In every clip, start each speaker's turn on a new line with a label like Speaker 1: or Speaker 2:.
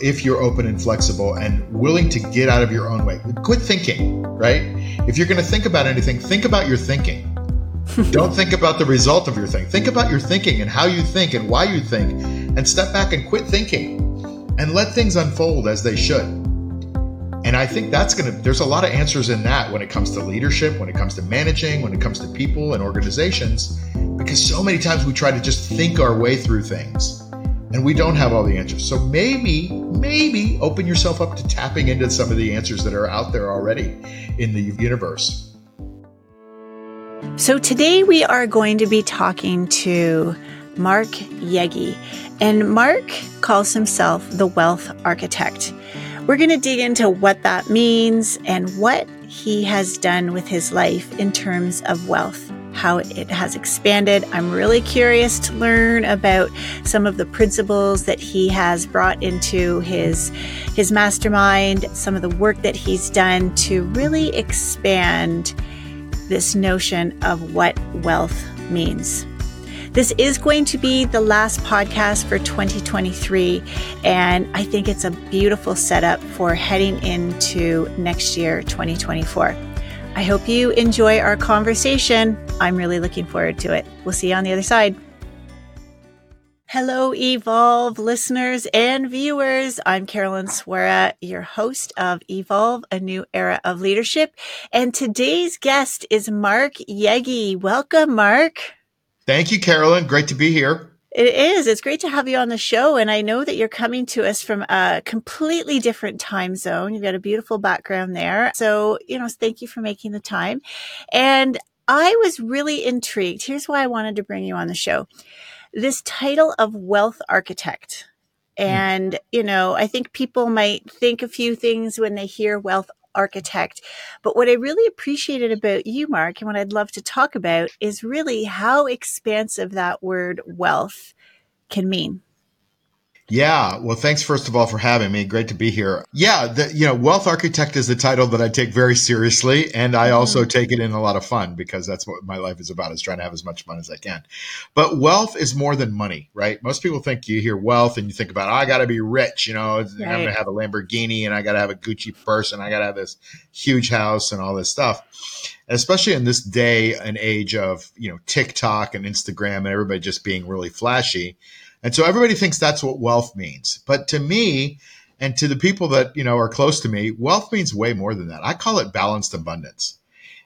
Speaker 1: if you're open and flexible and willing to get out of your own way. Quit thinking, right? If you're going to think about anything, think about your thinking. Don't think about the result of your thing. Think about your thinking and how you think and why you think, and step back and quit thinking and let things unfold as they should. And I think that's going to, there's a lot of answers in that when it comes to leadership, when it comes to managing, when it comes to people and organizations, because so many times we try to just think our way through things and we don't have all the answers. So maybe, maybe open yourself up to tapping into some of the answers that are out there already in the universe.
Speaker 2: So today we are going to be talking to Mark Yegge, and Mark calls himself the wealth architect. We're going to dig into what that means and what he has done with his life in terms of wealth how it has expanded. I'm really curious to learn about some of the principles that he has brought into his his mastermind, some of the work that he's done to really expand this notion of what wealth means. This is going to be the last podcast for 2023, and I think it's a beautiful setup for heading into next year, 2024. I hope you enjoy our conversation. I'm really looking forward to it. We'll see you on the other side. Hello, Evolve listeners and viewers. I'm Carolyn Swora, your host of Evolve, a new era of leadership. And today's guest is Mark Yegge. Welcome, Mark.
Speaker 1: Thank you, Carolyn. Great to be here.
Speaker 2: It is. It's great to have you on the show. And I know that you're coming to us from a completely different time zone. You've got a beautiful background there. So, you know, thank you for making the time. And I was really intrigued. Here's why I wanted to bring you on the show. This title of wealth architect. Hmm. And, you know, I think people might think a few things when they hear wealth architect. But what I really appreciated about you, Mark, and what I'd love to talk about is really how expansive that word wealth can mean.
Speaker 1: Yeah. Well, thanks first of all for having me. Great to be here. Yeah. The, you know, wealth architect is the title that I take very seriously. And I also mm-hmm. take it in a lot of fun because that's what my life is about is trying to have as much fun as I can. But wealth is more than money, right? Most people think you hear wealth and you think about, oh, I got to be rich, you know, right. I'm going to have a Lamborghini and I got to have a Gucci purse and I got to have this huge house and all this stuff. Especially in this day and age of, you know, TikTok and Instagram and everybody just being really flashy and so everybody thinks that's what wealth means. But to me, and to the people that, you know, are close to me, wealth means way more than that. I call it balanced abundance.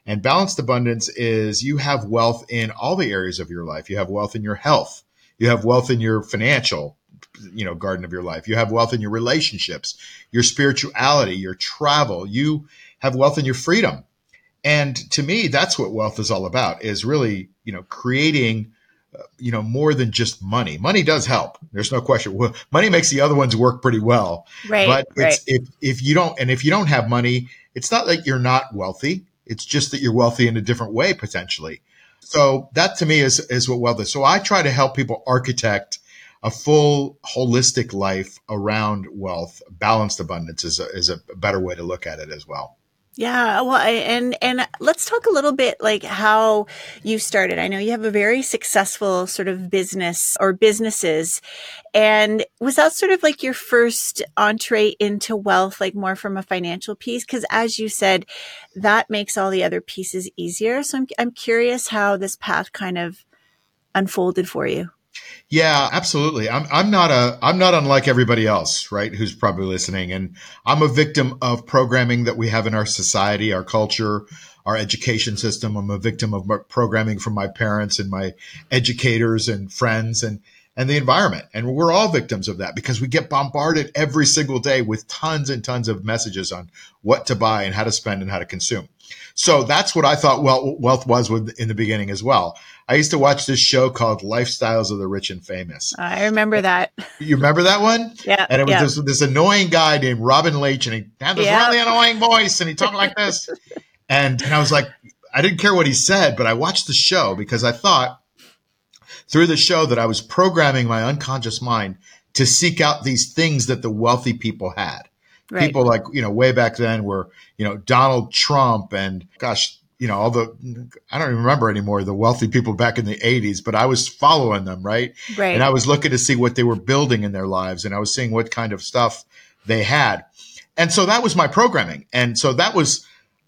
Speaker 1: And balanced abundance is you have wealth in all the areas of your life. You have wealth in your health. You have wealth in your financial, you know, garden of your life. You have wealth in your relationships, your spirituality, your travel. You have wealth in your freedom. And to me, that's what wealth is all about is really, you know, creating uh, you know, more than just money. Money does help. There's no question. Well, money makes the other ones work pretty well.
Speaker 2: Right.
Speaker 1: But
Speaker 2: right.
Speaker 1: if if you don't, and if you don't have money, it's not like you're not wealthy. It's just that you're wealthy in a different way potentially. So that to me is is what wealth is. So I try to help people architect a full holistic life around wealth. Balanced abundance is a, is a better way to look at it as well.
Speaker 2: Yeah, well, and and let's talk a little bit like how you started. I know you have a very successful sort of business or businesses, and was that sort of like your first entree into wealth, like more from a financial piece? Because as you said, that makes all the other pieces easier. So I'm I'm curious how this path kind of unfolded for you.
Speaker 1: Yeah, absolutely. I'm I'm not a I'm not unlike everybody else, right? Who's probably listening, and I'm a victim of programming that we have in our society, our culture, our education system. I'm a victim of programming from my parents and my educators and friends and and the environment. And we're all victims of that because we get bombarded every single day with tons and tons of messages on what to buy and how to spend and how to consume. So that's what I thought wealth was in the beginning as well. I used to watch this show called Lifestyles of the Rich and Famous.
Speaker 2: I remember that.
Speaker 1: You remember that one?
Speaker 2: Yeah.
Speaker 1: And it was
Speaker 2: yeah.
Speaker 1: this, this annoying guy named Robin Leach, and he had this yeah. really annoying voice, and he talked like this. and, and I was like, I didn't care what he said, but I watched the show because I thought through the show that I was programming my unconscious mind to seek out these things that the wealthy people had. Right. People like, you know, way back then were, you know, Donald Trump and gosh, you know, all the, I don't even remember anymore, the wealthy people back in the 80s, but I was following them, right?
Speaker 2: Right.
Speaker 1: And I was looking to see what they were building in their lives and I was seeing what kind of stuff they had. And so that was my programming. And so that was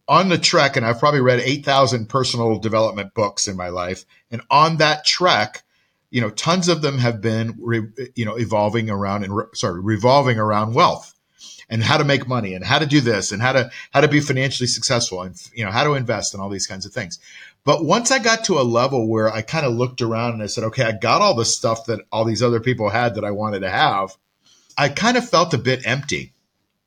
Speaker 1: on the trek. And I've probably read 8,000 personal development books in my life. And on that trek, you know, tons of them have been, re, you know, evolving around and re, sorry, revolving around wealth and how to make money and how to do this and how to how to be financially successful and you know how to invest and all these kinds of things. But once I got to a level where I kind of looked around and I said, okay, I got all the stuff that all these other people had that I wanted to have. I kind of felt a bit empty.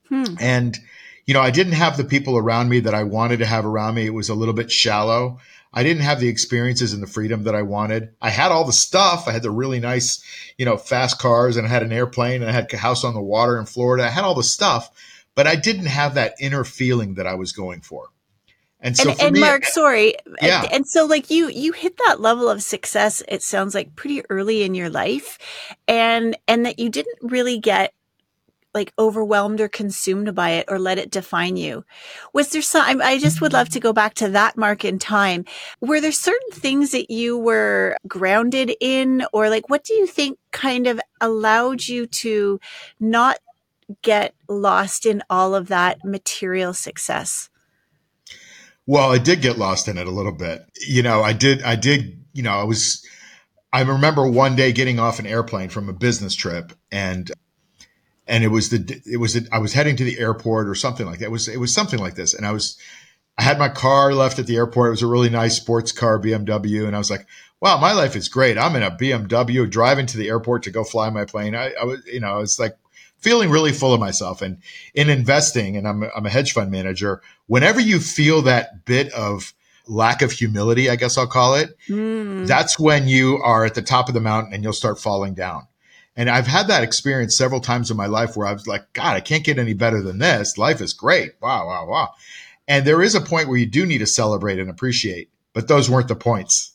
Speaker 1: Hmm. And you know, I didn't have the people around me that I wanted to have around me. It was a little bit shallow. I didn't have the experiences and the freedom that I wanted. I had all the stuff. I had the really nice, you know, fast cars and I had an airplane and I had a house on the water in Florida. I had all the stuff, but I didn't have that inner feeling that I was going for.
Speaker 2: And so, and, and me, Mark, sorry, yeah. And, and, so, like you, you hit that level of success. It sounds like pretty early in your life, and and that you didn't really get like overwhelmed or consumed by it or let it define you. Was there some, I just would love to go back to that mark in time. Were there certain things that you were grounded in or like, what do you think kind of allowed you to not get lost in all of that material success?
Speaker 1: Well, I did get lost in it a little bit. You know, I did, I did, you know, I was, I remember one day getting off an airplane from a business trip and and it was the it was I was heading to the airport or something like that. It was it was something like this, and I was I had my car left at the airport. It was a really nice sports car BMW, and I was like, "Wow, my life is great. I'm in a BMW driving to the airport to go fly my plane." I, I was you know I was like feeling really full of myself, and in investing, and I'm I'm a hedge fund manager. Whenever you feel that bit of lack of humility, I guess I'll call it, mm. that's when you are at the top of the mountain and you'll start falling down. And I've had that experience several times in my life where I was like, God, I can't get any better than this. Life is great. Wow, wow, wow. And there is a point where you do need to celebrate and appreciate, but those weren't the points.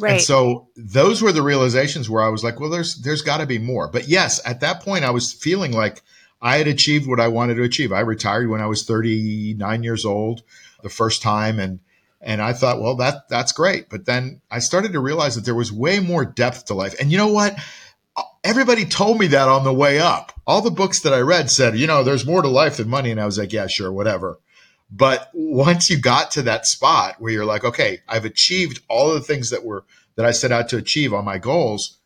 Speaker 1: Right. And so those were the realizations where I was like, well, there's there's got to be more. But yes, at that point I was feeling like I had achieved what I wanted to achieve. I retired when I was 39 years old the first time and and I thought, well, that that's great. But then I started to realize that there was way more depth to life. And you know what? Everybody told me that on the way up. All the books that I read said, you know, there's more to life than money. And I was like, yeah, sure, whatever. But once you got to that spot where you're like, okay, I've achieved all the things that were, that I set out to achieve on my goals.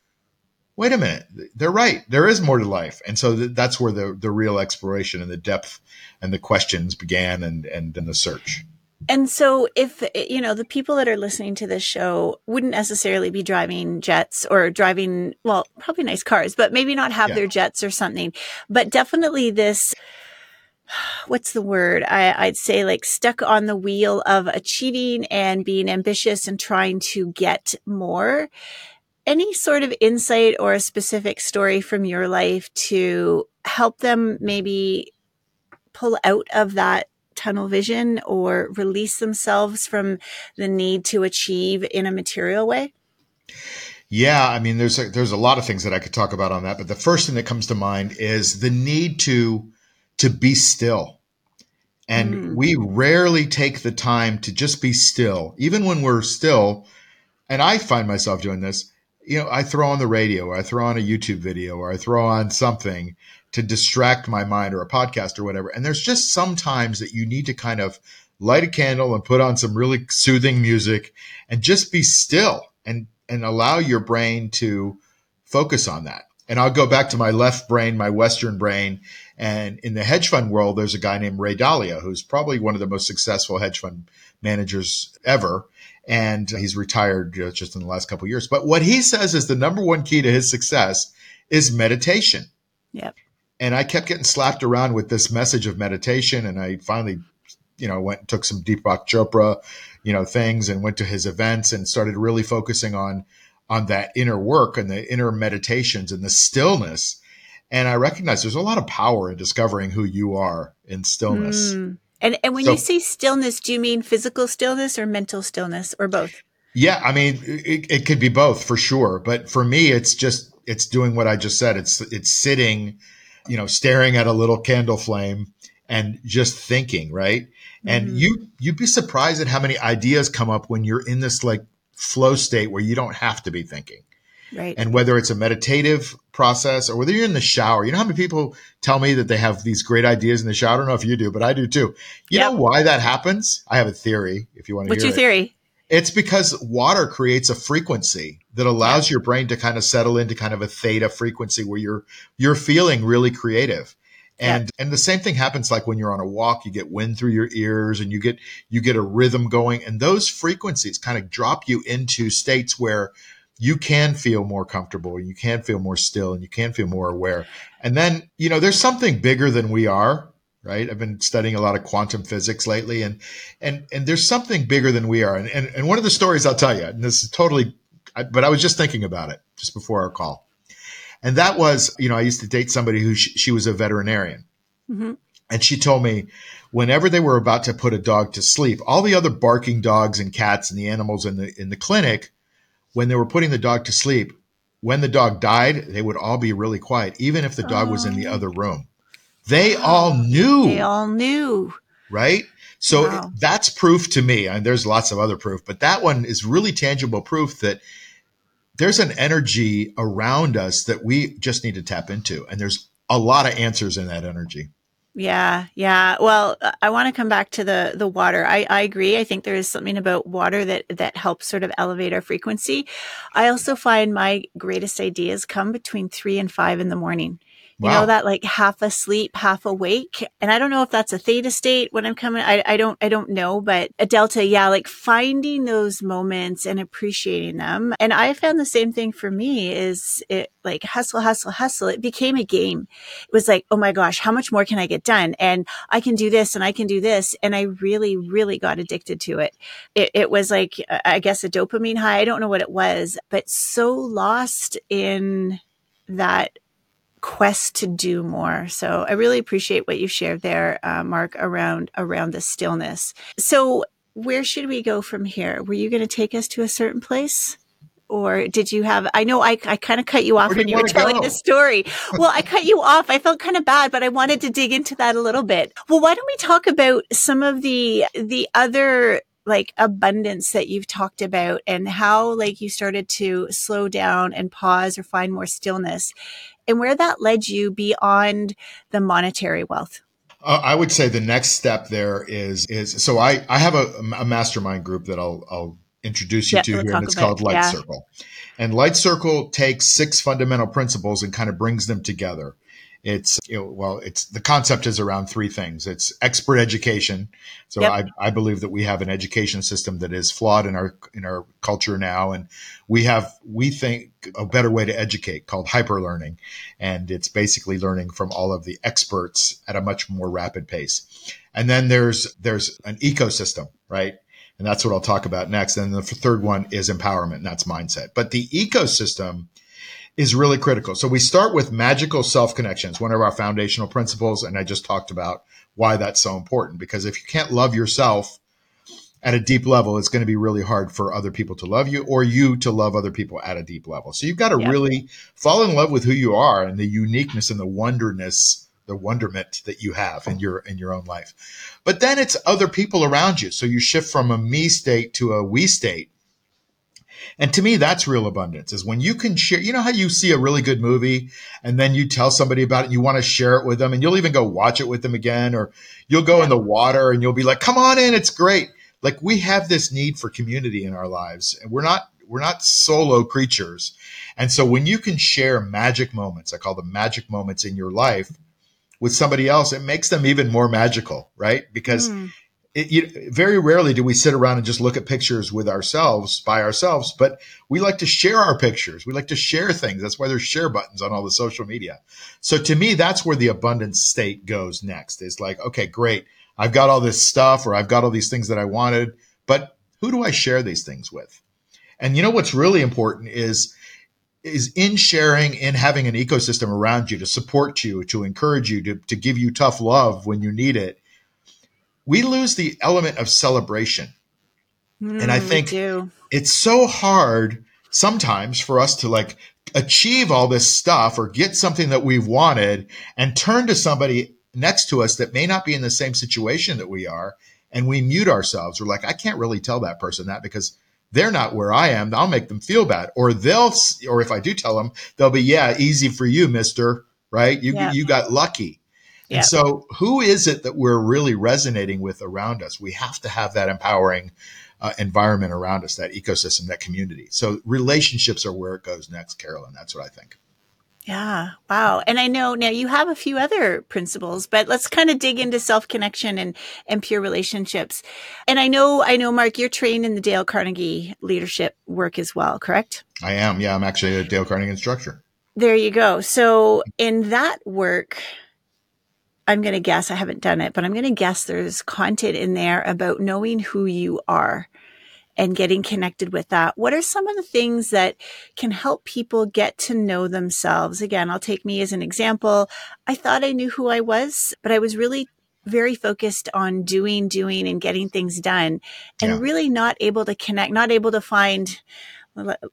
Speaker 1: Wait a minute. They're right. There is more to life. And so th- that's where the, the real exploration and the depth and the questions began and, and, and the search.
Speaker 2: And so if, you know, the people that are listening to this show wouldn't necessarily be driving jets or driving, well, probably nice cars, but maybe not have yeah. their jets or something, but definitely this, what's the word? I, would say like stuck on the wheel of achieving and being ambitious and trying to get more. Any sort of insight or a specific story from your life to help them maybe pull out of that tunnel vision or release themselves from the need to achieve in a material way?
Speaker 1: Yeah, I mean, there's a, there's a lot of things that I could talk about on that, but the first thing that comes to mind is the need to to be still. And mm. we rarely take the time to just be still, even when we're still. And I find myself doing this. You know, I throw on the radio, or I throw on a YouTube video, or I throw on something, to distract my mind or a podcast or whatever. And there's just sometimes that you need to kind of light a candle and put on some really soothing music and just be still and and allow your brain to focus on that. And I'll go back to my left brain, my Western brain. And in the hedge fund world, there's a guy named Ray Dalio, who's probably one of the most successful hedge fund managers ever. And he's retired uh, just in the last couple years. But what he says is the number one key to his success is meditation.
Speaker 2: Yep
Speaker 1: and I kept getting slapped around with this message of meditation. And I finally, you know, went and took some Deepak Chopra, you know, things and went to his events and started really focusing on on that inner work and the inner meditations and the stillness. And I recognize there's a lot of power in discovering who you are in stillness. Mm.
Speaker 2: And and when so, you say stillness, do you mean physical stillness or mental stillness or both?
Speaker 1: Yeah, I mean it, it could be both for sure. But for me, it's just it's doing what I just said. It's it's sitting you know, staring at a little candle flame and just thinking, right? And mm-hmm. you you'd be surprised at how many ideas come up when you're in this like flow state where you don't have to be thinking.
Speaker 2: Right.
Speaker 1: And whether it's a meditative process or whether you're in the shower, you know how many people tell me that they have these great ideas in the shower? I don't know if you do, but I do too. You yep. know why that happens? I have a theory if you want to
Speaker 2: What's your theory?
Speaker 1: It's because water creates a frequency that allows your brain to kind of settle into kind of a theta frequency where you're you're feeling really creative. And yeah. and the same thing happens like when you're on a walk, you get wind through your ears and you get you get a rhythm going and those frequencies kind of drop you into states where you can feel more comfortable, you can feel more still and you can feel more aware. And then, you know, there's something bigger than we are, right? I've been studying a lot of quantum physics lately and and and there's something bigger than we are. And and, and one of the stories I'll tell you, and this is totally but I was just thinking about it just before our call and that was, you know, I used to date somebody who she, she was a veterinarian. Mm-hmm. And she told me whenever they were about to put a dog to sleep, all the other barking dogs and cats and the animals in the in the clinic, when they were putting the dog to sleep, when the dog died, they would all be really quiet, even if the dog oh. was in the other room. They all knew.
Speaker 2: They all knew.
Speaker 1: Right? So wow. that's proof to me. And there's lots of other proof, but that one is really tangible proof that there's an energy around us that we just need to tap into. And there's a lot of answers in that energy.
Speaker 2: Yeah, yeah. Well, I want to come back to the the water. I, I agree. I think there is something about water that that helps sort of elevate our frequency. I also find my greatest ideas come between three and five in the morning. You wow. know, that like half asleep, half awake. And I don't know if that's a theta state when I'm coming. I, I don't, I don't know, but a delta. Yeah. Like finding those moments and appreciating them. And I found the same thing for me is it like hustle, hustle, hustle. It became a game. It was like, Oh my gosh, how much more can I get done? And I can do this and I can do this. And I really, really got addicted to it. It, it was like, uh, I guess a dopamine high. I don't know what it was, but so lost in that quest to do more. So I really appreciate what you shared there, uh, Mark, around around the stillness. So where should we go from here? Were you going to take us to a certain place? Or did you have? I know I, I kind of cut you off when you, you were telling go? the story. Well, I cut you off. I felt kind of bad, but I wanted to dig into that a little bit. Well, why don't we talk about some of the the other like abundance that you've talked about and how like you started to slow down and pause or find more stillness and where that led you beyond the monetary wealth.
Speaker 1: Uh, I would say the next step there is is so I I have a, a mastermind group that I'll I'll introduce you to here, and it's called Light yeah. Circle. And Light Circle takes six fundamental principles and kind of brings them together. It's you know, well, it's the concept is around three things. It's expert education. So yep. I, I believe that we have an education system that is flawed in our in our culture now, and we have we think a better way to educate called hyper learning, and it's basically learning from all of the experts at a much more rapid pace. And then there's there's an ecosystem, right? And that's what I'll talk about next. And the third one is empowerment, and that's mindset. But the ecosystem is really critical. So we start with magical self connections, one of our foundational principles. And I just talked about why that's so important because if you can't love yourself at a deep level, it's going to be really hard for other people to love you or you to love other people at a deep level. So you've got to yeah. really fall in love with who you are and the uniqueness and the wonderness, the wonderment that you have in your in your own life. But then it's other people around you. So you shift from a me state to a we state and to me, that's real abundance is when you can share, you know how you see a really good movie and then you tell somebody about it and you want to share it with them and you'll even go watch it with them again, or you'll go in the water and you'll be like, come on in. It's great. Like we have this need for community in our lives and we're not, we're not solo creatures. And so when you can share magic moments, I call them magic moments in your life with somebody else, it makes them even more magical, right? Because mm it, you, very rarely do we sit around and just look at pictures with ourselves by ourselves, but we like to share our pictures. We like to share things. That's why there's share buttons on all the social media. So to me, that's where the abundance state goes next. It's like, okay, great. I've got all this stuff or I've got all these things that I wanted, but who do I share these things with? And you know what's really important is is in sharing, in having an ecosystem around you to support you, to encourage you, to, to give you tough love when you need it we lose the element of celebration. Mm, and I think it's so hard sometimes for us to like achieve all this stuff or get something that we've wanted and turn to somebody next to us that may not be in the same situation that we are. And we mute ourselves. We're like, I can't really tell that person that because they're not where I am. I'll make them feel bad. Or they'll, or if I do tell them, they'll be, yeah, easy for you, mister. Right. You, yeah. you got lucky. And so, who is it that we're really resonating with around us? We have to have that empowering uh, environment around us, that ecosystem, that community. So, relationships are where it goes next, Carolyn. That's what I think.
Speaker 2: Yeah. Wow. And I know now you have a few other principles, but let's kind of dig into self connection and, and pure relationships. And I know, I know, Mark, you're trained in the Dale Carnegie leadership work as well, correct?
Speaker 1: I am. Yeah. I'm actually a Dale Carnegie instructor.
Speaker 2: There you go. So in that work, I'm going to guess, I haven't done it, but I'm going to guess there's content in there about knowing who you are and getting connected with that. What are some of the things that can help people get to know themselves? Again, I'll take me as an example. I thought I knew who I was, but I was really very focused on doing, doing and getting things done and yeah. really not able to connect, not able to find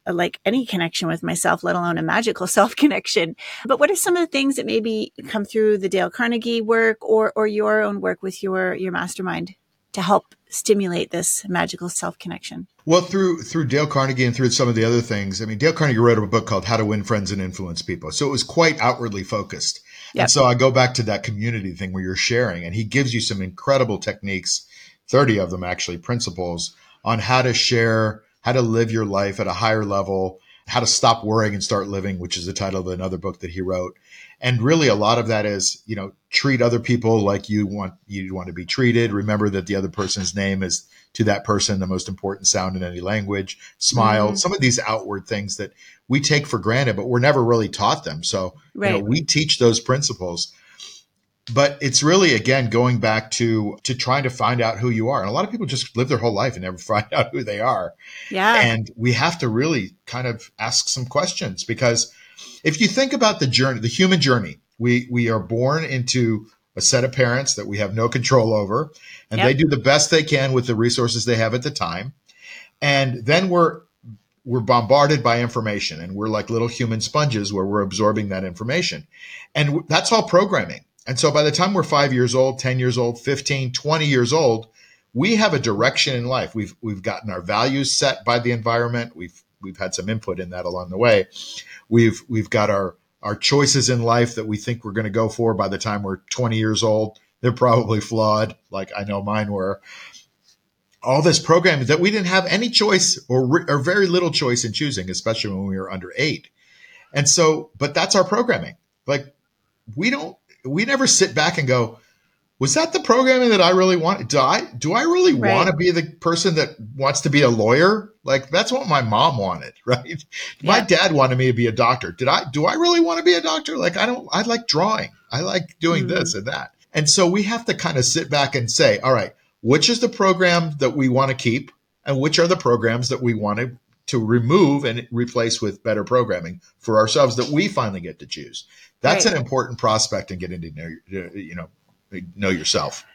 Speaker 2: like any connection with myself, let alone a magical self connection. But what are some of the things that maybe come through the Dale Carnegie work or, or your own work with your, your mastermind to help stimulate this magical self connection?
Speaker 1: Well, through through Dale Carnegie and through some of the other things. I mean, Dale Carnegie wrote a book called How to Win Friends and Influence People. So it was quite outwardly focused. Yep. And so I go back to that community thing where you're sharing, and he gives you some incredible techniques, 30 of them actually, principles on how to share how to live your life at a higher level, how to stop worrying and start living, which is the title of another book that he wrote. And really a lot of that is, you know, treat other people like you want you want to be treated. Remember that the other person's name is to that person the most important sound in any language. Smile. Mm-hmm. Some of these outward things that we take for granted, but we're never really taught them. So right. you know, we teach those principles but it's really again going back to to trying to find out who you are. And a lot of people just live their whole life and never find out who they are.
Speaker 2: Yeah.
Speaker 1: And we have to really kind of ask some questions because if you think about the journey the human journey we we are born into a set of parents that we have no control over and yep. they do the best they can with the resources they have at the time. And then we're we're bombarded by information and we're like little human sponges where we're absorbing that information. And that's all programming and so by the time we're five years old, 10 years old, 15, 20 years old, we have a direction in life. We've, we've gotten our values set by the environment. We've, we've had some input in that along the way. We've, we've got our, our choices in life that we think we're going to go for by the time we're 20 years old. They're probably flawed, like I know mine were. All this programming that we didn't have any choice or, or very little choice in choosing, especially when we were under eight. And so, but that's our programming. Like we don't we never sit back and go, was that the programming that I really want? Do I do I really right. want to be the person that wants to be a lawyer? Like that's what my mom wanted, right? Yeah. My dad wanted me to be a doctor. Did I do I really want to be a doctor? Like I don't I like drawing. I like doing mm-hmm. this and that. And so we have to kind of sit back and say, all right, which is the program that we want to keep and which are the programs that we want to to remove and replace with better programming for ourselves that we finally get to choose. That's right. an important prospect in getting to know, you know, know yourself.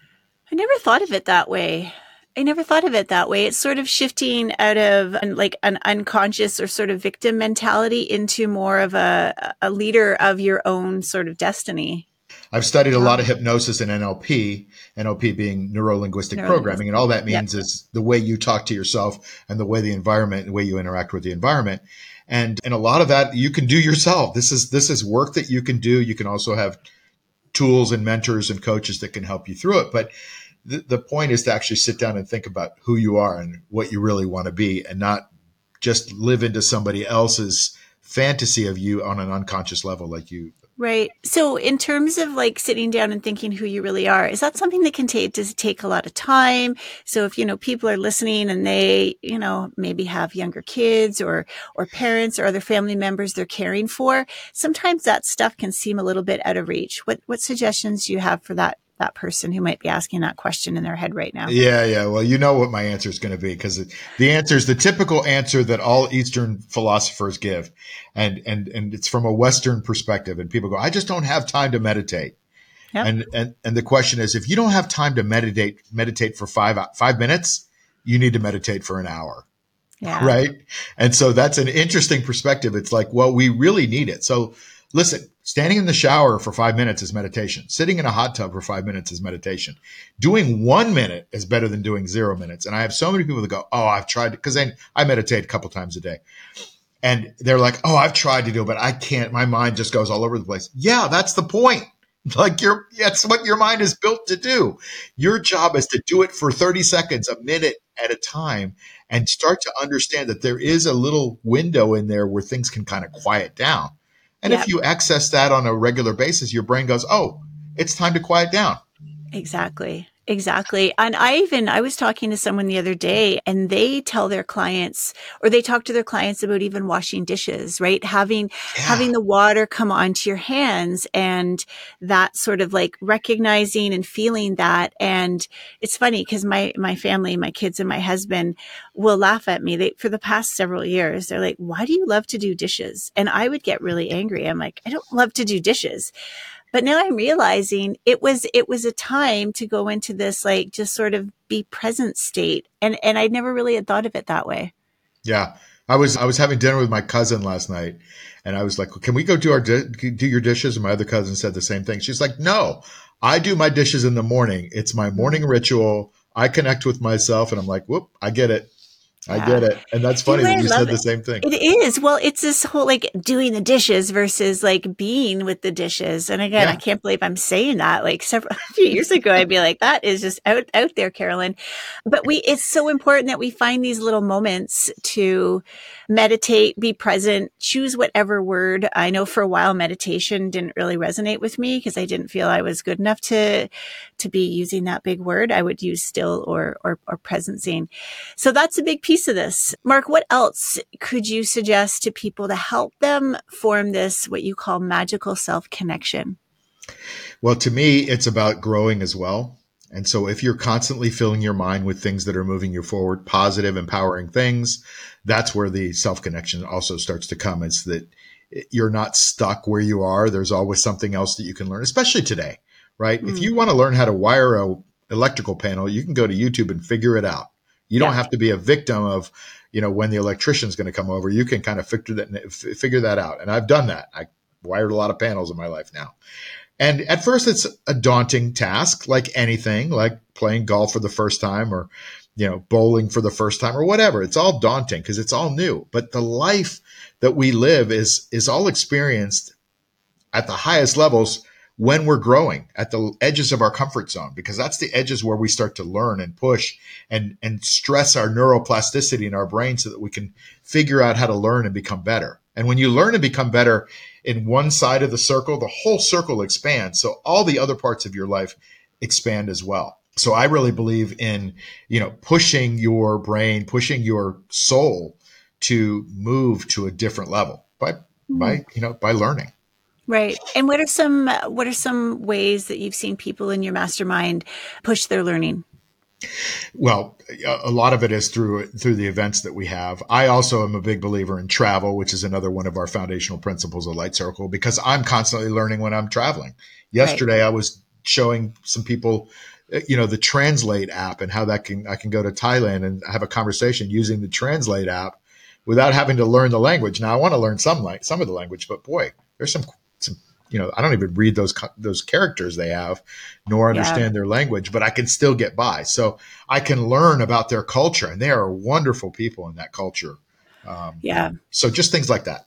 Speaker 2: I never thought of it that way. I never thought of it that way. It's sort of shifting out of like an unconscious or sort of victim mentality into more of a, a leader of your own sort of destiny.
Speaker 1: I've studied a lot of hypnosis and NLP, NLP being neuro linguistic programming. And all that means yep. is the way you talk to yourself and the way the environment, the way you interact with the environment and and a lot of that you can do yourself. This is this is work that you can do. You can also have tools and mentors and coaches that can help you through it. But the, the point is to actually sit down and think about who you are and what you really want to be and not just live into somebody else's fantasy of you on an unconscious level like you
Speaker 2: Right. So, in terms of like sitting down and thinking who you really are, is that something that can take, does it take a lot of time? So, if, you know, people are listening and they, you know, maybe have younger kids or, or parents or other family members they're caring for, sometimes that stuff can seem a little bit out of reach. What, what suggestions do you have for that that person who might be asking that question in their head right now.
Speaker 1: Yeah, yeah. Well, you know what my answer is going to be because the answer is the typical answer that all Eastern philosophers give, and and and it's from a Western perspective. And people go, "I just don't have time to meditate." Yep. And and and the question is, if you don't have time to meditate, meditate for five five minutes, you need to meditate for an hour. Yeah. Right. And so that's an interesting perspective. It's like, well, we really need it. So listen, Standing in the shower for five minutes is meditation. Sitting in a hot tub for five minutes is meditation. Doing one minute is better than doing zero minutes. And I have so many people that go, Oh, I've tried because I, I meditate a couple times a day. And they're like, Oh, I've tried to do it, but I can't. My mind just goes all over the place. Yeah, that's the point. Like your that's what your mind is built to do. Your job is to do it for 30 seconds, a minute at a time, and start to understand that there is a little window in there where things can kind of quiet down. And yep. if you access that on a regular basis, your brain goes, oh, it's time to quiet down.
Speaker 2: Exactly. Exactly. And I even, I was talking to someone the other day and they tell their clients or they talk to their clients about even washing dishes, right? Having, yeah. having the water come onto your hands and that sort of like recognizing and feeling that. And it's funny because my, my family, my kids and my husband will laugh at me. They, for the past several years, they're like, why do you love to do dishes? And I would get really angry. I'm like, I don't love to do dishes. But now I'm realizing it was, it was a time to go into this, like just sort of be present state. And, and I never really had thought of it that way.
Speaker 1: Yeah. I was, I was having dinner with my cousin last night and I was like, can we go do our, do your dishes? And my other cousin said the same thing. She's like, no, I do my dishes in the morning. It's my morning ritual. I connect with myself and I'm like, whoop, I get it. I get it. And that's funny that you said it. the same thing.
Speaker 2: It is. Well, it's this whole like doing the dishes versus like being with the dishes. And again, yeah. I can't believe I'm saying that. Like several few years ago, I'd be like, that is just out, out there, Carolyn. But we, it's so important that we find these little moments to meditate, be present, choose whatever word. I know for a while meditation didn't really resonate with me because I didn't feel I was good enough to, to be using that big word. I would use still or, or, or presencing. So that's a big piece of this. Mark, what else could you suggest to people to help them form this, what you call magical self connection?
Speaker 1: Well, to me, it's about growing as well. And so if you're constantly filling your mind with things that are moving you forward, positive, empowering things, that's where the self connection also starts to come. It's that you're not stuck where you are. There's always something else that you can learn, especially today, right? Mm. If you want to learn how to wire a electrical panel, you can go to YouTube and figure it out. You don't have to be a victim of, you know, when the electrician's going to come over. You can kind of figure that figure that out. And I've done that. I wired a lot of panels in my life now. And at first, it's a daunting task, like anything, like playing golf for the first time or, you know, bowling for the first time or whatever. It's all daunting because it's all new. But the life that we live is is all experienced at the highest levels when we're growing at the edges of our comfort zone, because that's the edges where we start to learn and push and, and stress our neuroplasticity in our brain so that we can figure out how to learn and become better. And when you learn and become better in one side of the circle, the whole circle expands. So all the other parts of your life expand as well. So I really believe in, you know, pushing your brain, pushing your soul to move to a different level by, mm-hmm. by, you know, by learning.
Speaker 2: Right. And what are some what are some ways that you've seen people in your mastermind push their learning?
Speaker 1: Well, a lot of it is through through the events that we have. I also am a big believer in travel, which is another one of our foundational principles of Light Circle because I'm constantly learning when I'm traveling. Yesterday right. I was showing some people uh, you know the translate app and how that can I can go to Thailand and have a conversation using the translate app without having to learn the language. Now I want to learn some like some of the language, but boy, there's some some you know, I don't even read those those characters they have, nor understand yeah. their language, but I can still get by. So I can learn about their culture, and they are wonderful people in that culture.
Speaker 2: Um, yeah.
Speaker 1: So just things like that.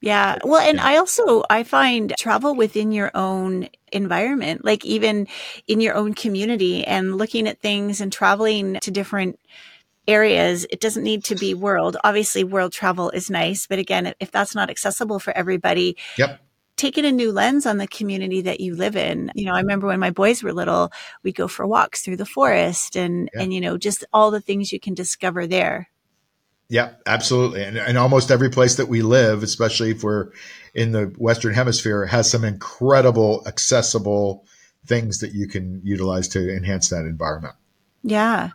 Speaker 2: Yeah. Well, and I also I find travel within your own environment, like even in your own community, and looking at things and traveling to different areas. It doesn't need to be world. Obviously, world travel is nice, but again, if that's not accessible for everybody,
Speaker 1: yep
Speaker 2: taken a new lens on the community that you live in. You know, I remember when my boys were little, we'd go for walks through the forest and, yeah. and, you know, just all the things you can discover there.
Speaker 1: Yeah, absolutely. And, and almost every place that we live, especially if we're in the Western hemisphere, has some incredible, accessible things that you can utilize to enhance that environment.
Speaker 2: Yeah.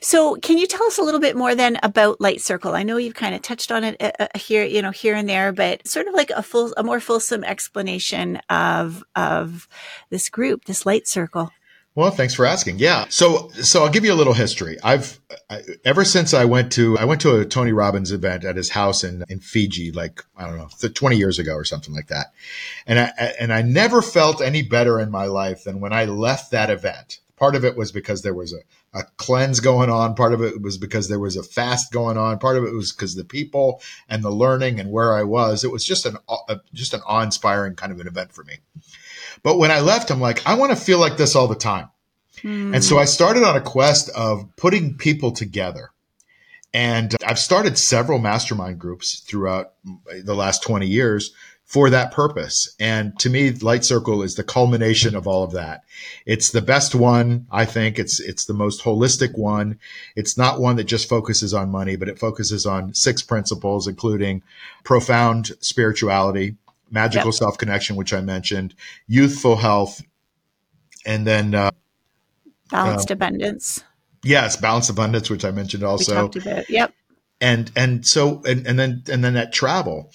Speaker 2: So, can you tell us a little bit more then about Light Circle? I know you've kind of touched on it uh, uh, here, you know, here and there, but sort of like a full, a more fulsome explanation of of this group, this Light Circle.
Speaker 1: Well, thanks for asking. Yeah. So, so I'll give you a little history. I've I, ever since I went to I went to a Tony Robbins event at his house in in Fiji, like I don't know, 20 years ago or something like that, and I and I never felt any better in my life than when I left that event. Part of it was because there was a, a cleanse going on. Part of it was because there was a fast going on. Part of it was because the people and the learning and where I was. It was just an a, just an awe inspiring kind of an event for me. But when I left, I'm like, I want to feel like this all the time. Mm. And so I started on a quest of putting people together. And I've started several mastermind groups throughout the last 20 years for that purpose. And to me, Light Circle is the culmination of all of that. It's the best one, I think. It's it's the most holistic one. It's not one that just focuses on money, but it focuses on six principles, including profound spirituality, magical yep. self connection, which I mentioned, youthful health, and then uh,
Speaker 2: balanced uh, abundance.
Speaker 1: Yes, balanced abundance, which I mentioned also.
Speaker 2: We talked about. Yep.
Speaker 1: And and so and and then and then that travel.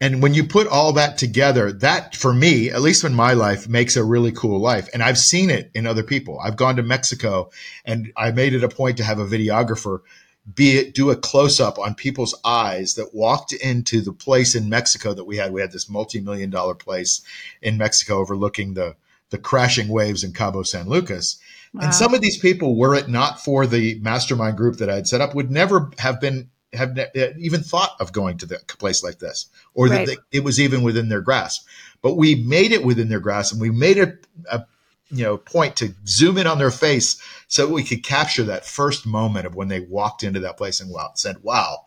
Speaker 1: And when you put all that together, that for me, at least in my life, makes a really cool life. And I've seen it in other people. I've gone to Mexico and I made it a point to have a videographer be it do a close up on people's eyes that walked into the place in Mexico that we had. We had this multi million dollar place in Mexico overlooking the the crashing waves in Cabo San Lucas. Wow. And some of these people, were it not for the mastermind group that I had set up, would never have been have ne- uh, even thought of going to the place like this, or right. that they, it was even within their grasp. But we made it within their grasp, and we made it a you know point to zoom in on their face so we could capture that first moment of when they walked into that place and wow, said, "Wow,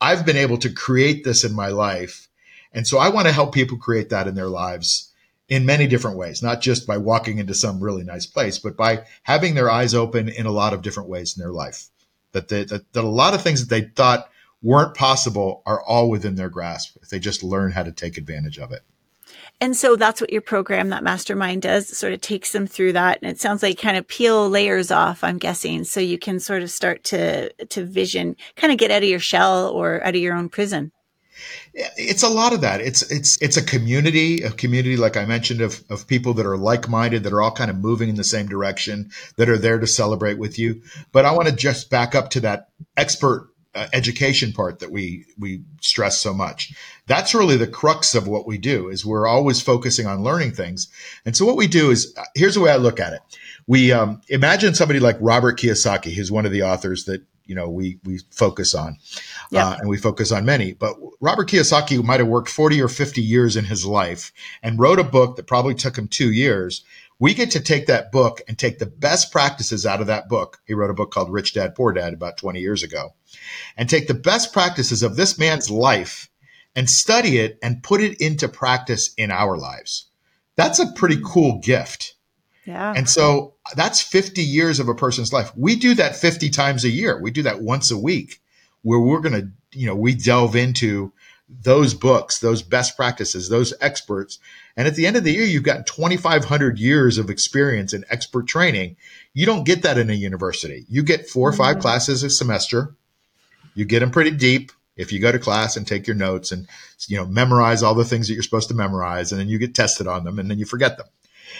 Speaker 1: I've been able to create this in my life." And so I want to help people create that in their lives in many different ways, not just by walking into some really nice place, but by having their eyes open in a lot of different ways in their life. That, they, that, that a lot of things that they thought weren't possible are all within their grasp if they just learn how to take advantage of it.
Speaker 2: And so that's what your program, that mastermind does, sort of takes them through that. And it sounds like kind of peel layers off, I'm guessing. So you can sort of start to, to vision, kind of get out of your shell or out of your own prison.
Speaker 1: It's a lot of that. It's it's it's a community, a community like I mentioned of of people that are like-minded, that are all kind of moving in the same direction, that are there to celebrate with you. But I want to just back up to that expert uh, education part that we we stress so much. That's really the crux of what we do. Is we're always focusing on learning things. And so what we do is uh, here's the way I look at it. We um, imagine somebody like Robert Kiyosaki, who's one of the authors that you know we we focus on, yep. uh, and we focus on many. But Robert Kiyosaki might have worked forty or fifty years in his life and wrote a book that probably took him two years. We get to take that book and take the best practices out of that book. He wrote a book called Rich Dad Poor Dad about 20 years ago and take the best practices of this man's life and study it and put it into practice in our lives. That's a pretty cool gift.
Speaker 2: Yeah.
Speaker 1: And so that's 50 years of a person's life. We do that 50 times a year. We do that once a week where we're going to, you know, we delve into those books, those best practices, those experts. And at the end of the year, you've got 2,500 years of experience in expert training. You don't get that in a university. You get four or 5 mm-hmm. classes a semester. You get them pretty deep if you go to class and take your notes and you know memorize all the things that you're supposed to memorize and then you get tested on them and then you forget them.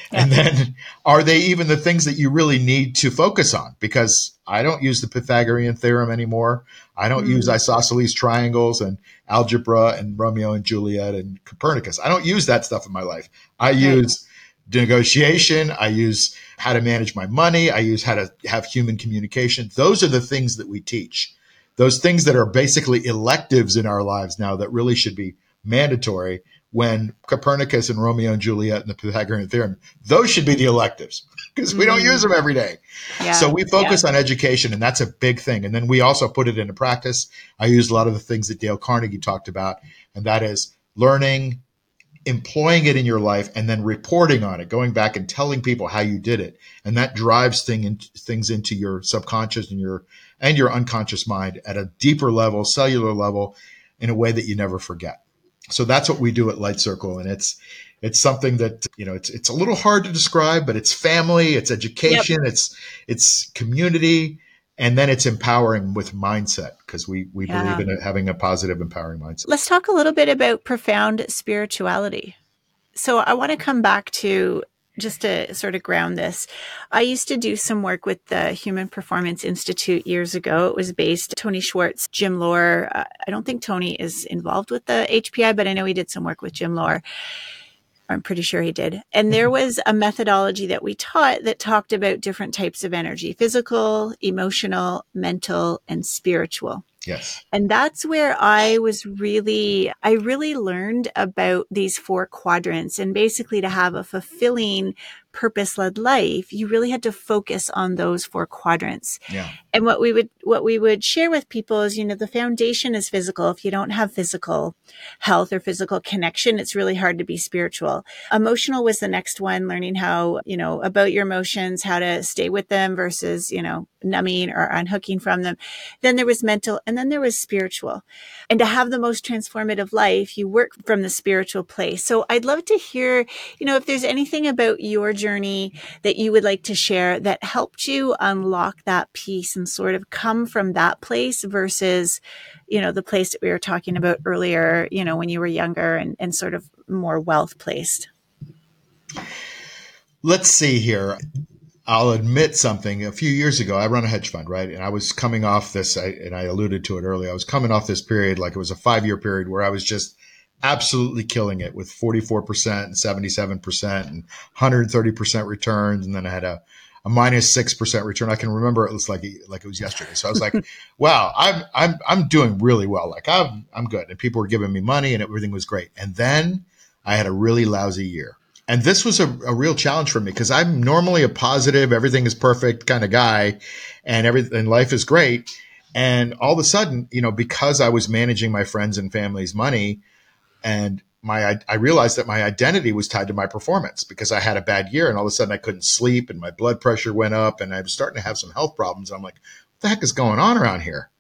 Speaker 1: And then are they even the things that you really need to focus on? Because I don't use the Pythagorean theorem anymore. I don't mm-hmm. use isosceles triangles and algebra and Romeo and Juliet and Copernicus. I don't use that stuff in my life. I use negotiation. I use how to manage my money. I use how to have human communication. Those are the things that we teach those things that are basically electives in our lives now that really should be mandatory when Copernicus and Romeo and Juliet and the Pythagorean theorem, those should be the electives because we don't mm. use them every day. Yeah, so we focus yeah. on education and that's a big thing. And then we also put it into practice. I use a lot of the things that Dale Carnegie talked about, and that is learning, employing it in your life, and then reporting on it, going back and telling people how you did it. And that drives thing in, things into your subconscious and your and your unconscious mind at a deeper level, cellular level, in a way that you never forget. So that's what we do at Light Circle, and it's it's something that you know it's it's a little hard to describe, but it's family, it's education, yep. it's it's community, and then it's empowering with mindset because we we yeah. believe in having a positive, empowering mindset.
Speaker 2: Let's talk a little bit about profound spirituality. So I want to come back to just to sort of ground this, I used to do some work with the Human Performance Institute years ago. It was based Tony Schwartz, Jim Loehr. Uh, I don't think Tony is involved with the HPI, but I know he did some work with Jim Loehr. I'm pretty sure he did. And there mm-hmm. was a methodology that we taught that talked about different types of energy physical, emotional, mental, and spiritual.
Speaker 1: Yes.
Speaker 2: And that's where I was really, I really learned about these four quadrants and basically to have a fulfilling purpose led life, you really had to focus on those four quadrants.
Speaker 1: Yeah.
Speaker 2: And what we would, what we would share with people is, you know, the foundation is physical. If you don't have physical health or physical connection, it's really hard to be spiritual. Emotional was the next one, learning how, you know, about your emotions, how to stay with them versus, you know, numbing or unhooking from them. Then there was mental and then there was spiritual. And to have the most transformative life, you work from the spiritual place. So I'd love to hear, you know, if there's anything about your journey that you would like to share that helped you unlock that piece and sort of come from that place versus, you know, the place that we were talking about earlier, you know, when you were younger and, and sort of more wealth placed?
Speaker 1: Let's see here. I'll admit something. A few years ago, I run a hedge fund, right? And I was coming off this, and I alluded to it earlier. I was coming off this period, like it was a five year period where I was just absolutely killing it with 44% and 77% and 130% returns. And then I had a, a minus 6% return. I can remember it was like, like it was yesterday. So I was like, wow, I'm, I'm, I'm doing really well. Like I'm, I'm good. And people were giving me money and everything was great. And then I had a really lousy year. And this was a, a real challenge for me because I'm normally a positive, everything is perfect kind of guy and everything, and life is great. And all of a sudden, you know, because I was managing my friends and family's money, and my I realized that my identity was tied to my performance because I had a bad year and all of a sudden I couldn't sleep and my blood pressure went up and I was starting to have some health problems. I'm like, what the heck is going on around here?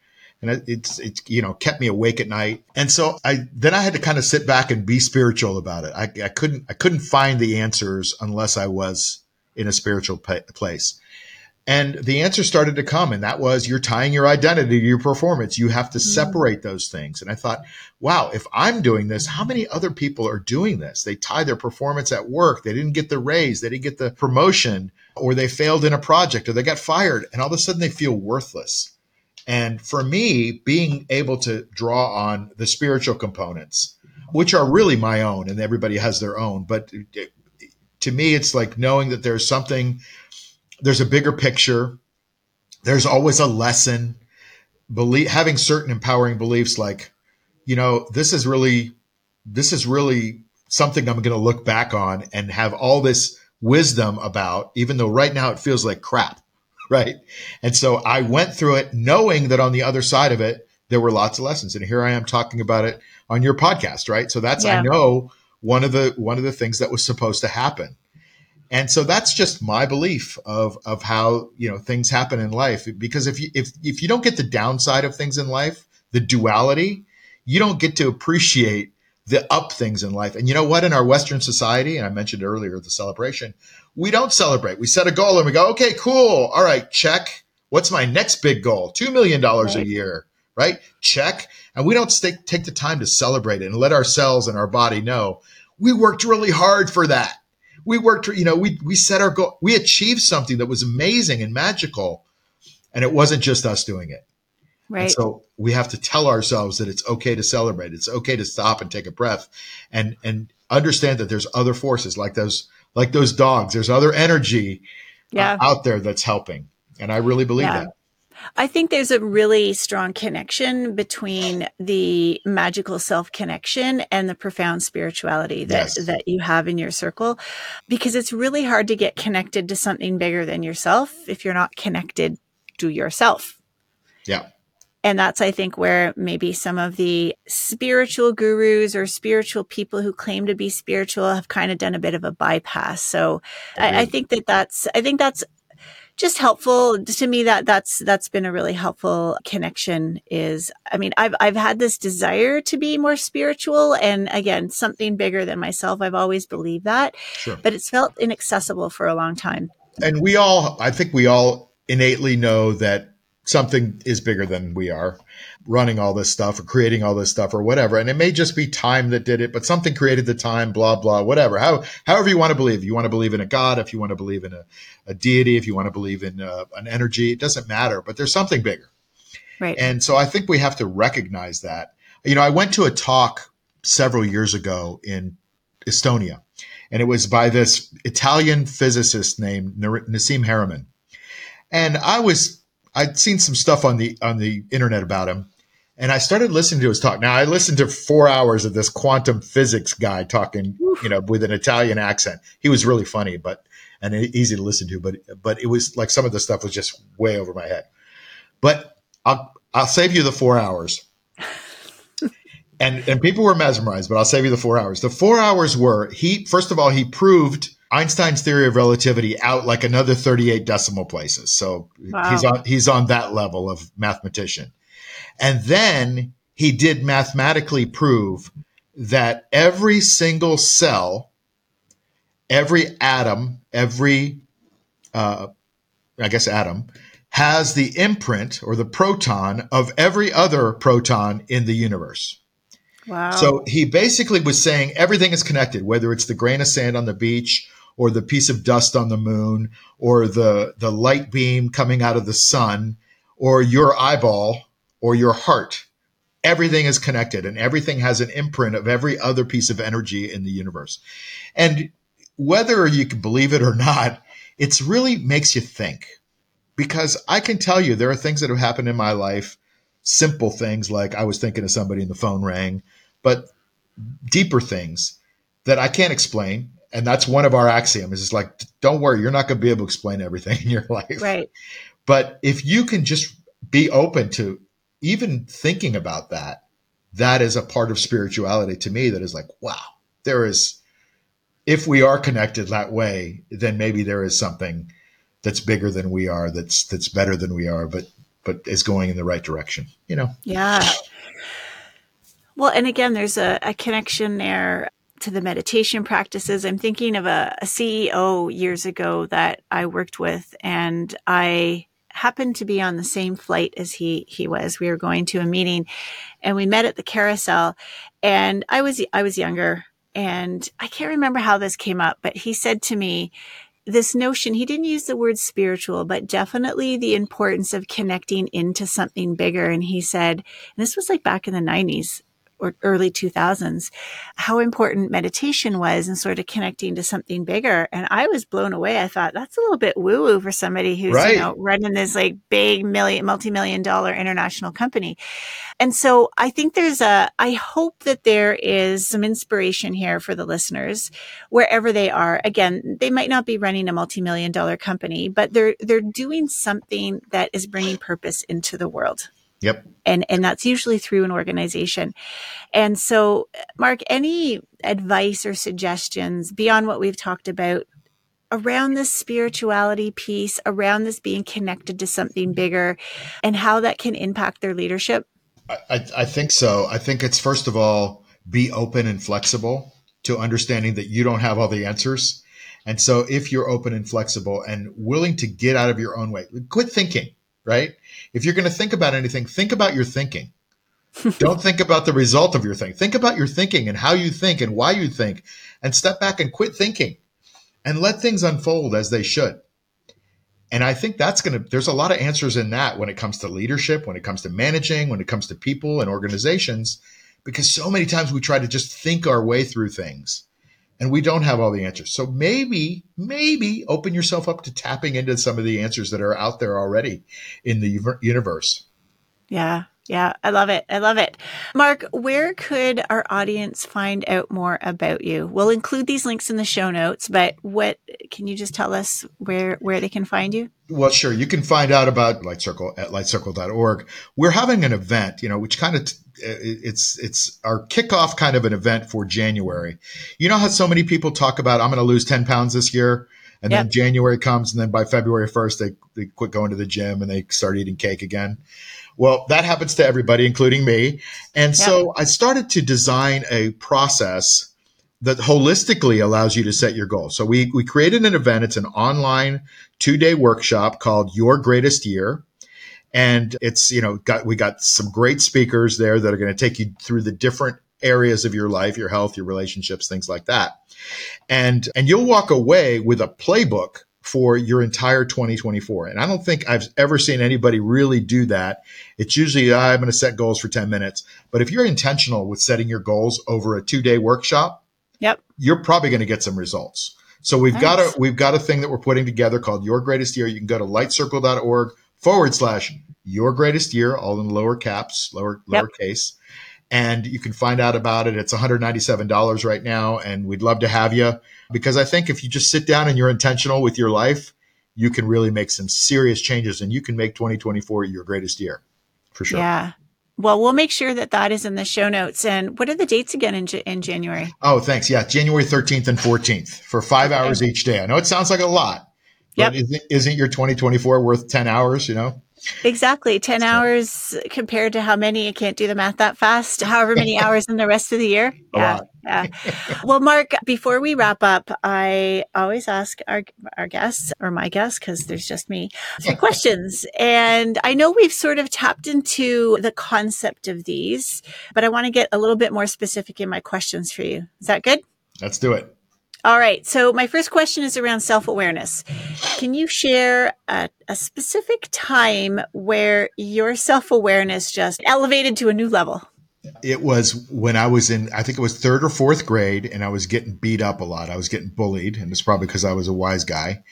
Speaker 1: And it's it's you know kept me awake at night. And so I then I had to kind of sit back and be spiritual about it. I, I couldn't I couldn't find the answers unless I was in a spiritual place. And the answer started to come, and that was you're tying your identity to your performance. You have to mm-hmm. separate those things. And I thought, wow, if I'm doing this, how many other people are doing this? They tie their performance at work. They didn't get the raise, they didn't get the promotion, or they failed in a project, or they got fired, and all of a sudden they feel worthless. And for me, being able to draw on the spiritual components, which are really my own, and everybody has their own, but to me, it's like knowing that there's something there's a bigger picture. There's always a lesson. Believe having certain empowering beliefs like, you know, this is really, this is really something I'm going to look back on and have all this wisdom about, even though right now it feels like crap. Right. And so I went through it knowing that on the other side of it, there were lots of lessons. And here I am talking about it on your podcast. Right. So that's, yeah. I know one of the, one of the things that was supposed to happen. And so that's just my belief of of how you know things happen in life. Because if you if if you don't get the downside of things in life, the duality, you don't get to appreciate the up things in life. And you know what? In our Western society, and I mentioned earlier the celebration, we don't celebrate. We set a goal and we go, okay, cool. All right, check. What's my next big goal? $2 million right. a year, right? Check. And we don't stay, take the time to celebrate it and let ourselves and our body know we worked really hard for that we worked, you know, we, we set our goal, we achieved something that was amazing and magical. And it wasn't just us doing it.
Speaker 2: Right.
Speaker 1: And so we have to tell ourselves that it's okay to celebrate. It's okay to stop and take a breath and, and understand that there's other forces like those, like those dogs. There's other energy uh, yeah. uh, out there that's helping. And I really believe yeah. that.
Speaker 2: I think there's a really strong connection between the magical self connection and the profound spirituality that, yes. that you have in your circle because it's really hard to get connected to something bigger than yourself if you're not connected to yourself.
Speaker 1: Yeah.
Speaker 2: And that's, I think, where maybe some of the spiritual gurus or spiritual people who claim to be spiritual have kind of done a bit of a bypass. So I, I mm-hmm. think that that's, I think that's just helpful to me that that's that's been a really helpful connection is i mean i've i've had this desire to be more spiritual and again something bigger than myself i've always believed that sure. but it's felt inaccessible for a long time
Speaker 1: and we all i think we all innately know that something is bigger than we are running all this stuff or creating all this stuff or whatever. And it may just be time that did it, but something created the time, blah, blah, whatever. How, however you want to believe. You want to believe in a God, if you want to believe in a, a deity, if you want to believe in uh, an energy, it doesn't matter, but there's something bigger.
Speaker 2: Right.
Speaker 1: And so I think we have to recognize that. You know, I went to a talk several years ago in Estonia, and it was by this Italian physicist named Nassim Haramein. And I was I'd seen some stuff on the on the internet about him, and I started listening to his talk. Now I listened to four hours of this quantum physics guy talking, you know, with an Italian accent. He was really funny, but and easy to listen to, but but it was like some of the stuff was just way over my head. But I'll I'll save you the four hours. and and people were mesmerized, but I'll save you the four hours. The four hours were he first of all he proved Einstein's theory of relativity out like another 38 decimal places. So wow. he's on he's on that level of mathematician. And then he did mathematically prove that every single cell, every atom, every uh, I guess atom has the imprint or the proton of every other proton in the universe.
Speaker 2: Wow.
Speaker 1: So he basically was saying everything is connected, whether it's the grain of sand on the beach or the piece of dust on the moon or the the light beam coming out of the sun or your eyeball or your heart. Everything is connected and everything has an imprint of every other piece of energy in the universe. And whether you can believe it or not it really makes you think. Because i can tell you there are things that have happened in my life simple things like i was thinking of somebody and the phone rang but deeper things that i can't explain and that's one of our axioms is like don't worry you're not going to be able to explain everything in your life.
Speaker 2: Right.
Speaker 1: But if you can just be open to even thinking about that that is a part of spirituality to me that is like wow there is if we are connected that way then maybe there is something that's bigger than we are that's that's better than we are but but is going in the right direction you know?
Speaker 2: Yeah. Well and again there's a, a connection there to the meditation practices. I'm thinking of a, a CEO years ago that I worked with, and I happened to be on the same flight as he he was. We were going to a meeting, and we met at the carousel. And I was I was younger, and I can't remember how this came up, but he said to me, this notion, he didn't use the word spiritual, but definitely the importance of connecting into something bigger. And he said, and this was like back in the 90s, or early 2000s, how important meditation was and sort of connecting to something bigger. And I was blown away. I thought that's a little bit woo woo for somebody who's, right. you know, running this like big million, multi-million dollar international company. And so I think there's a, I hope that there is some inspiration here for the listeners wherever they are. Again, they might not be running a multi-million dollar company, but they're, they're doing something that is bringing purpose into the world.
Speaker 1: Yep.
Speaker 2: And and that's usually through an organization. And so Mark, any advice or suggestions beyond what we've talked about around this spirituality piece, around this being connected to something bigger and how that can impact their leadership?
Speaker 1: I, I think so. I think it's first of all, be open and flexible to understanding that you don't have all the answers. And so if you're open and flexible and willing to get out of your own way, quit thinking right? If you're going to think about anything, think about your thinking. Don't think about the result of your thing. Think about your thinking and how you think and why you think and step back and quit thinking and let things unfold as they should. And I think that's going to, there's a lot of answers in that when it comes to leadership, when it comes to managing, when it comes to people and organizations, because so many times we try to just think our way through things and we don't have all the answers. So maybe, maybe open yourself up to tapping into some of the answers that are out there already in the universe.
Speaker 2: Yeah. Yeah, I love it. I love it. Mark, where could our audience find out more about you? We'll include these links in the show notes, but what can you just tell us where where they can find you?
Speaker 1: Well, sure. You can find out about Light Circle at lightcircle.org. We're having an event, you know, which kind of t- it's it's our kickoff kind of an event for January. You know how so many people talk about I'm going to lose 10 pounds this year and yep. then January comes and then by February 1st they they quit going to the gym and they start eating cake again. Well, that happens to everybody, including me. And so I started to design a process that holistically allows you to set your goals. So we, we created an event. It's an online two day workshop called Your Greatest Year. And it's, you know, got, we got some great speakers there that are going to take you through the different areas of your life, your health, your relationships, things like that. And, and you'll walk away with a playbook for your entire 2024. And I don't think I've ever seen anybody really do that. It's usually, ah, I'm going to set goals for 10 minutes. But if you're intentional with setting your goals over a two day workshop,
Speaker 2: yep.
Speaker 1: you're probably going to get some results. So we've nice. got a, we've got a thing that we're putting together called Your Greatest Year. You can go to lightcircle.org forward slash your greatest year, all in lower caps, lower, yep. lowercase. And you can find out about it. It's $197 right now. And we'd love to have you because I think if you just sit down and you're intentional with your life, you can really make some serious changes and you can make 2024 your greatest year for sure.
Speaker 2: Yeah. Well, we'll make sure that that is in the show notes. And what are the dates again in, in January?
Speaker 1: Oh, thanks. Yeah, January 13th and 14th for five okay. hours each day. I know it sounds like a lot, but isn't, isn't your 2024 worth 10 hours, you know?
Speaker 2: Exactly. 10 so. hours compared to how many, I can't do the math that fast, however many hours in the rest of the year.
Speaker 1: Yeah.
Speaker 2: yeah. well, Mark, before we wrap up, I always ask our, our guests or my guests, because there's just me, questions. And I know we've sort of tapped into the concept of these, but I want to get a little bit more specific in my questions for you. Is that good?
Speaker 1: Let's do it.
Speaker 2: All right. So my first question is around self awareness. Can you share a, a, specific time where your self awareness just elevated to a new level?
Speaker 1: It was when I was in, I think it was third or fourth grade, and I was getting beat up a lot. I was getting bullied, and it's probably because I was a wise guy.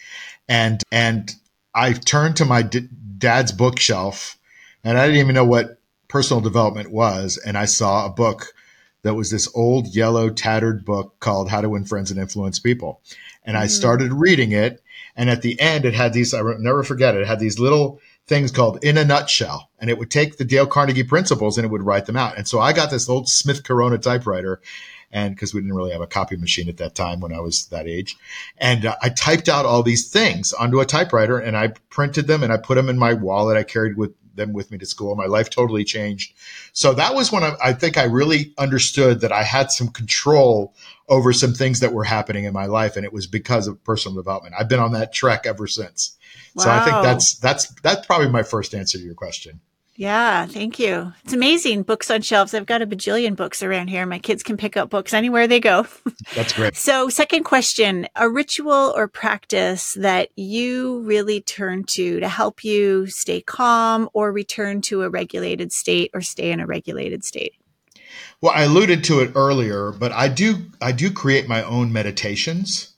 Speaker 1: And and I turned to my d- dad's bookshelf, and I didn't even know what personal development was, and I saw a book that was this old yellow tattered book called How to Win Friends and Influence People. And mm. I started reading it. And at the end, it had these, I never forget it, it had these little things called In a Nutshell. And it would take the Dale Carnegie principles and it would write them out. And so I got this old Smith Corona typewriter. And because we didn't really have a copy machine at that time when I was that age. And uh, I typed out all these things onto a typewriter and I printed them and I put them in my wallet I carried with them with me to school. My life totally changed. So that was when I, I think I really understood that I had some control over some things that were happening in my life. And it was because of personal development. I've been on that trek ever since. Wow. So I think that's, that's, that's probably my first answer to your question.
Speaker 2: Yeah, thank you. It's amazing. Books on shelves. I've got a bajillion books around here. My kids can pick up books anywhere they go.
Speaker 1: That's great.
Speaker 2: so, second question a ritual or practice that you really turn to to help you stay calm or return to a regulated state or stay in a regulated state?
Speaker 1: Well, I alluded to it earlier, but I do I do create my own meditations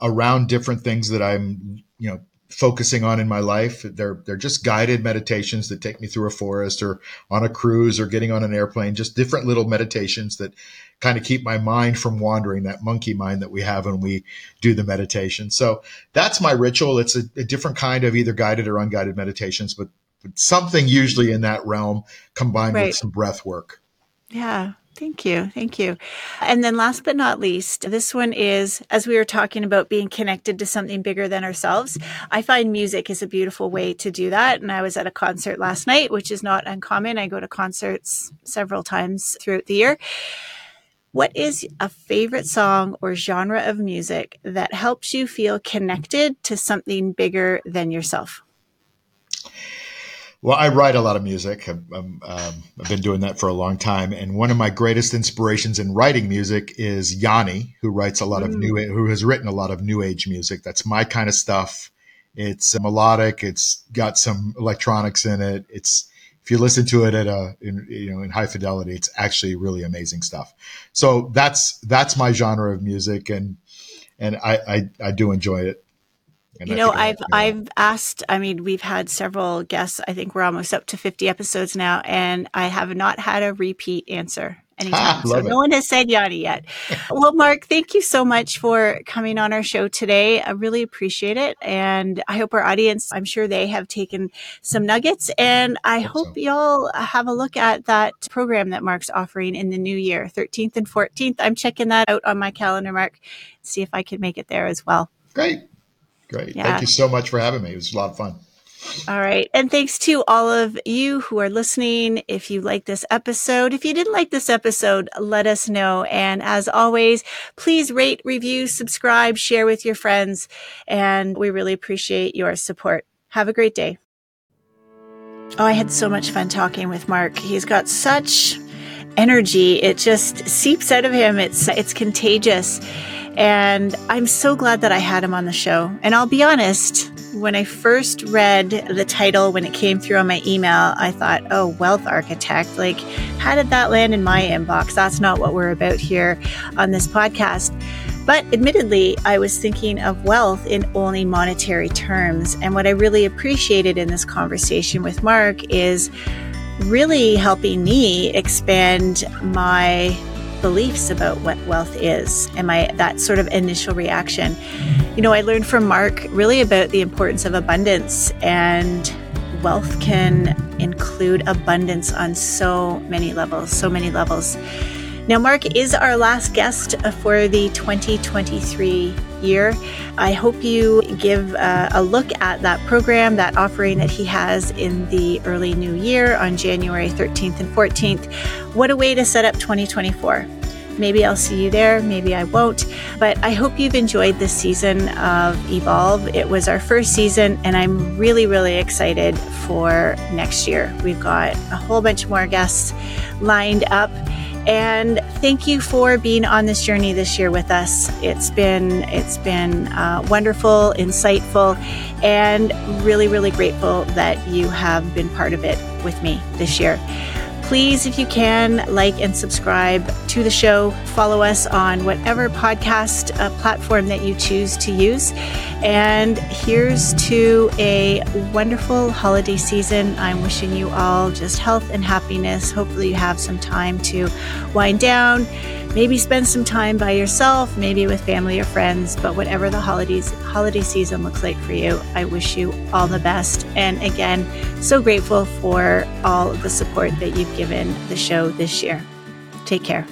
Speaker 1: around different things that I'm, you know, focusing on in my life. They're they're just guided meditations that take me through a forest or on a cruise or getting on an airplane, just different little meditations that kind of keep my mind from wandering, that monkey mind that we have when we do the meditation. So that's my ritual. It's a, a different kind of either guided or unguided meditations, but, but something usually in that realm combined right. with some breath work.
Speaker 2: Yeah. Thank you. Thank you. And then last but not least, this one is as we were talking about being connected to something bigger than ourselves. I find music is a beautiful way to do that. And I was at a concert last night, which is not uncommon. I go to concerts several times throughout the year. What is a favorite song or genre of music that helps you feel connected to something bigger than yourself?
Speaker 1: Well, I write a lot of music. I've, um, I've, been doing that for a long time, and one of my greatest inspirations in writing music is Yanni, who writes a lot mm. of new, who has written a lot of new age music. That's my kind of stuff. It's melodic. It's got some electronics in it. It's if you listen to it at a in, you know in high fidelity, it's actually really amazing stuff. So that's that's my genre of music, and and I I, I do enjoy it.
Speaker 2: And you know, I've I've asked. I mean, we've had several guests. I think we're almost up to fifty episodes now, and I have not had a repeat answer anytime. so it. no one has said Yanni yet. well, Mark, thank you so much for coming on our show today. I really appreciate it, and I hope our audience. I'm sure they have taken some nuggets, and I, hope, hope so. y'all have a look at that program that Mark's offering in the new year, 13th and 14th. I'm checking that out on my calendar, Mark. See if I can make it there as well.
Speaker 1: Great. Great. Yeah. Thank you so much for having me. It was a lot of fun.
Speaker 2: All right. And thanks to all of you who are listening. If you like this episode, if you didn't like this episode, let us know. And as always, please rate, review, subscribe, share with your friends. And we really appreciate your support. Have a great day. Oh, I had so much fun talking with Mark. He's got such energy. It just seeps out of him. It's it's contagious. And I'm so glad that I had him on the show. And I'll be honest, when I first read the title when it came through on my email, I thought, "Oh, wealth architect. Like how did that land in my inbox? That's not what we're about here on this podcast." But admittedly, I was thinking of wealth in only monetary terms. And what I really appreciated in this conversation with Mark is really helping me expand my beliefs about what wealth is and my that sort of initial reaction. You know, I learned from Mark really about the importance of abundance and wealth can include abundance on so many levels, so many levels. Now, Mark is our last guest for the 2023 year. I hope you give uh, a look at that program, that offering that he has in the early new year on January 13th and 14th. What a way to set up 2024. Maybe I'll see you there, maybe I won't. But I hope you've enjoyed this season of Evolve. It was our first season, and I'm really, really excited for next year. We've got a whole bunch more guests lined up. And thank you for being on this journey this year with us. It's been it's been uh, wonderful, insightful, and really really grateful that you have been part of it with me this year. Please, if you can, like and subscribe to the show. Follow us on whatever podcast uh, platform that you choose to use. And here's to a wonderful holiday season. I'm wishing you all just health and happiness. Hopefully, you have some time to wind down maybe spend some time by yourself, maybe with family or friends, but whatever the holidays holiday season looks like for you, I wish you all the best. And again, so grateful for all the support that you've given the show this year. Take care.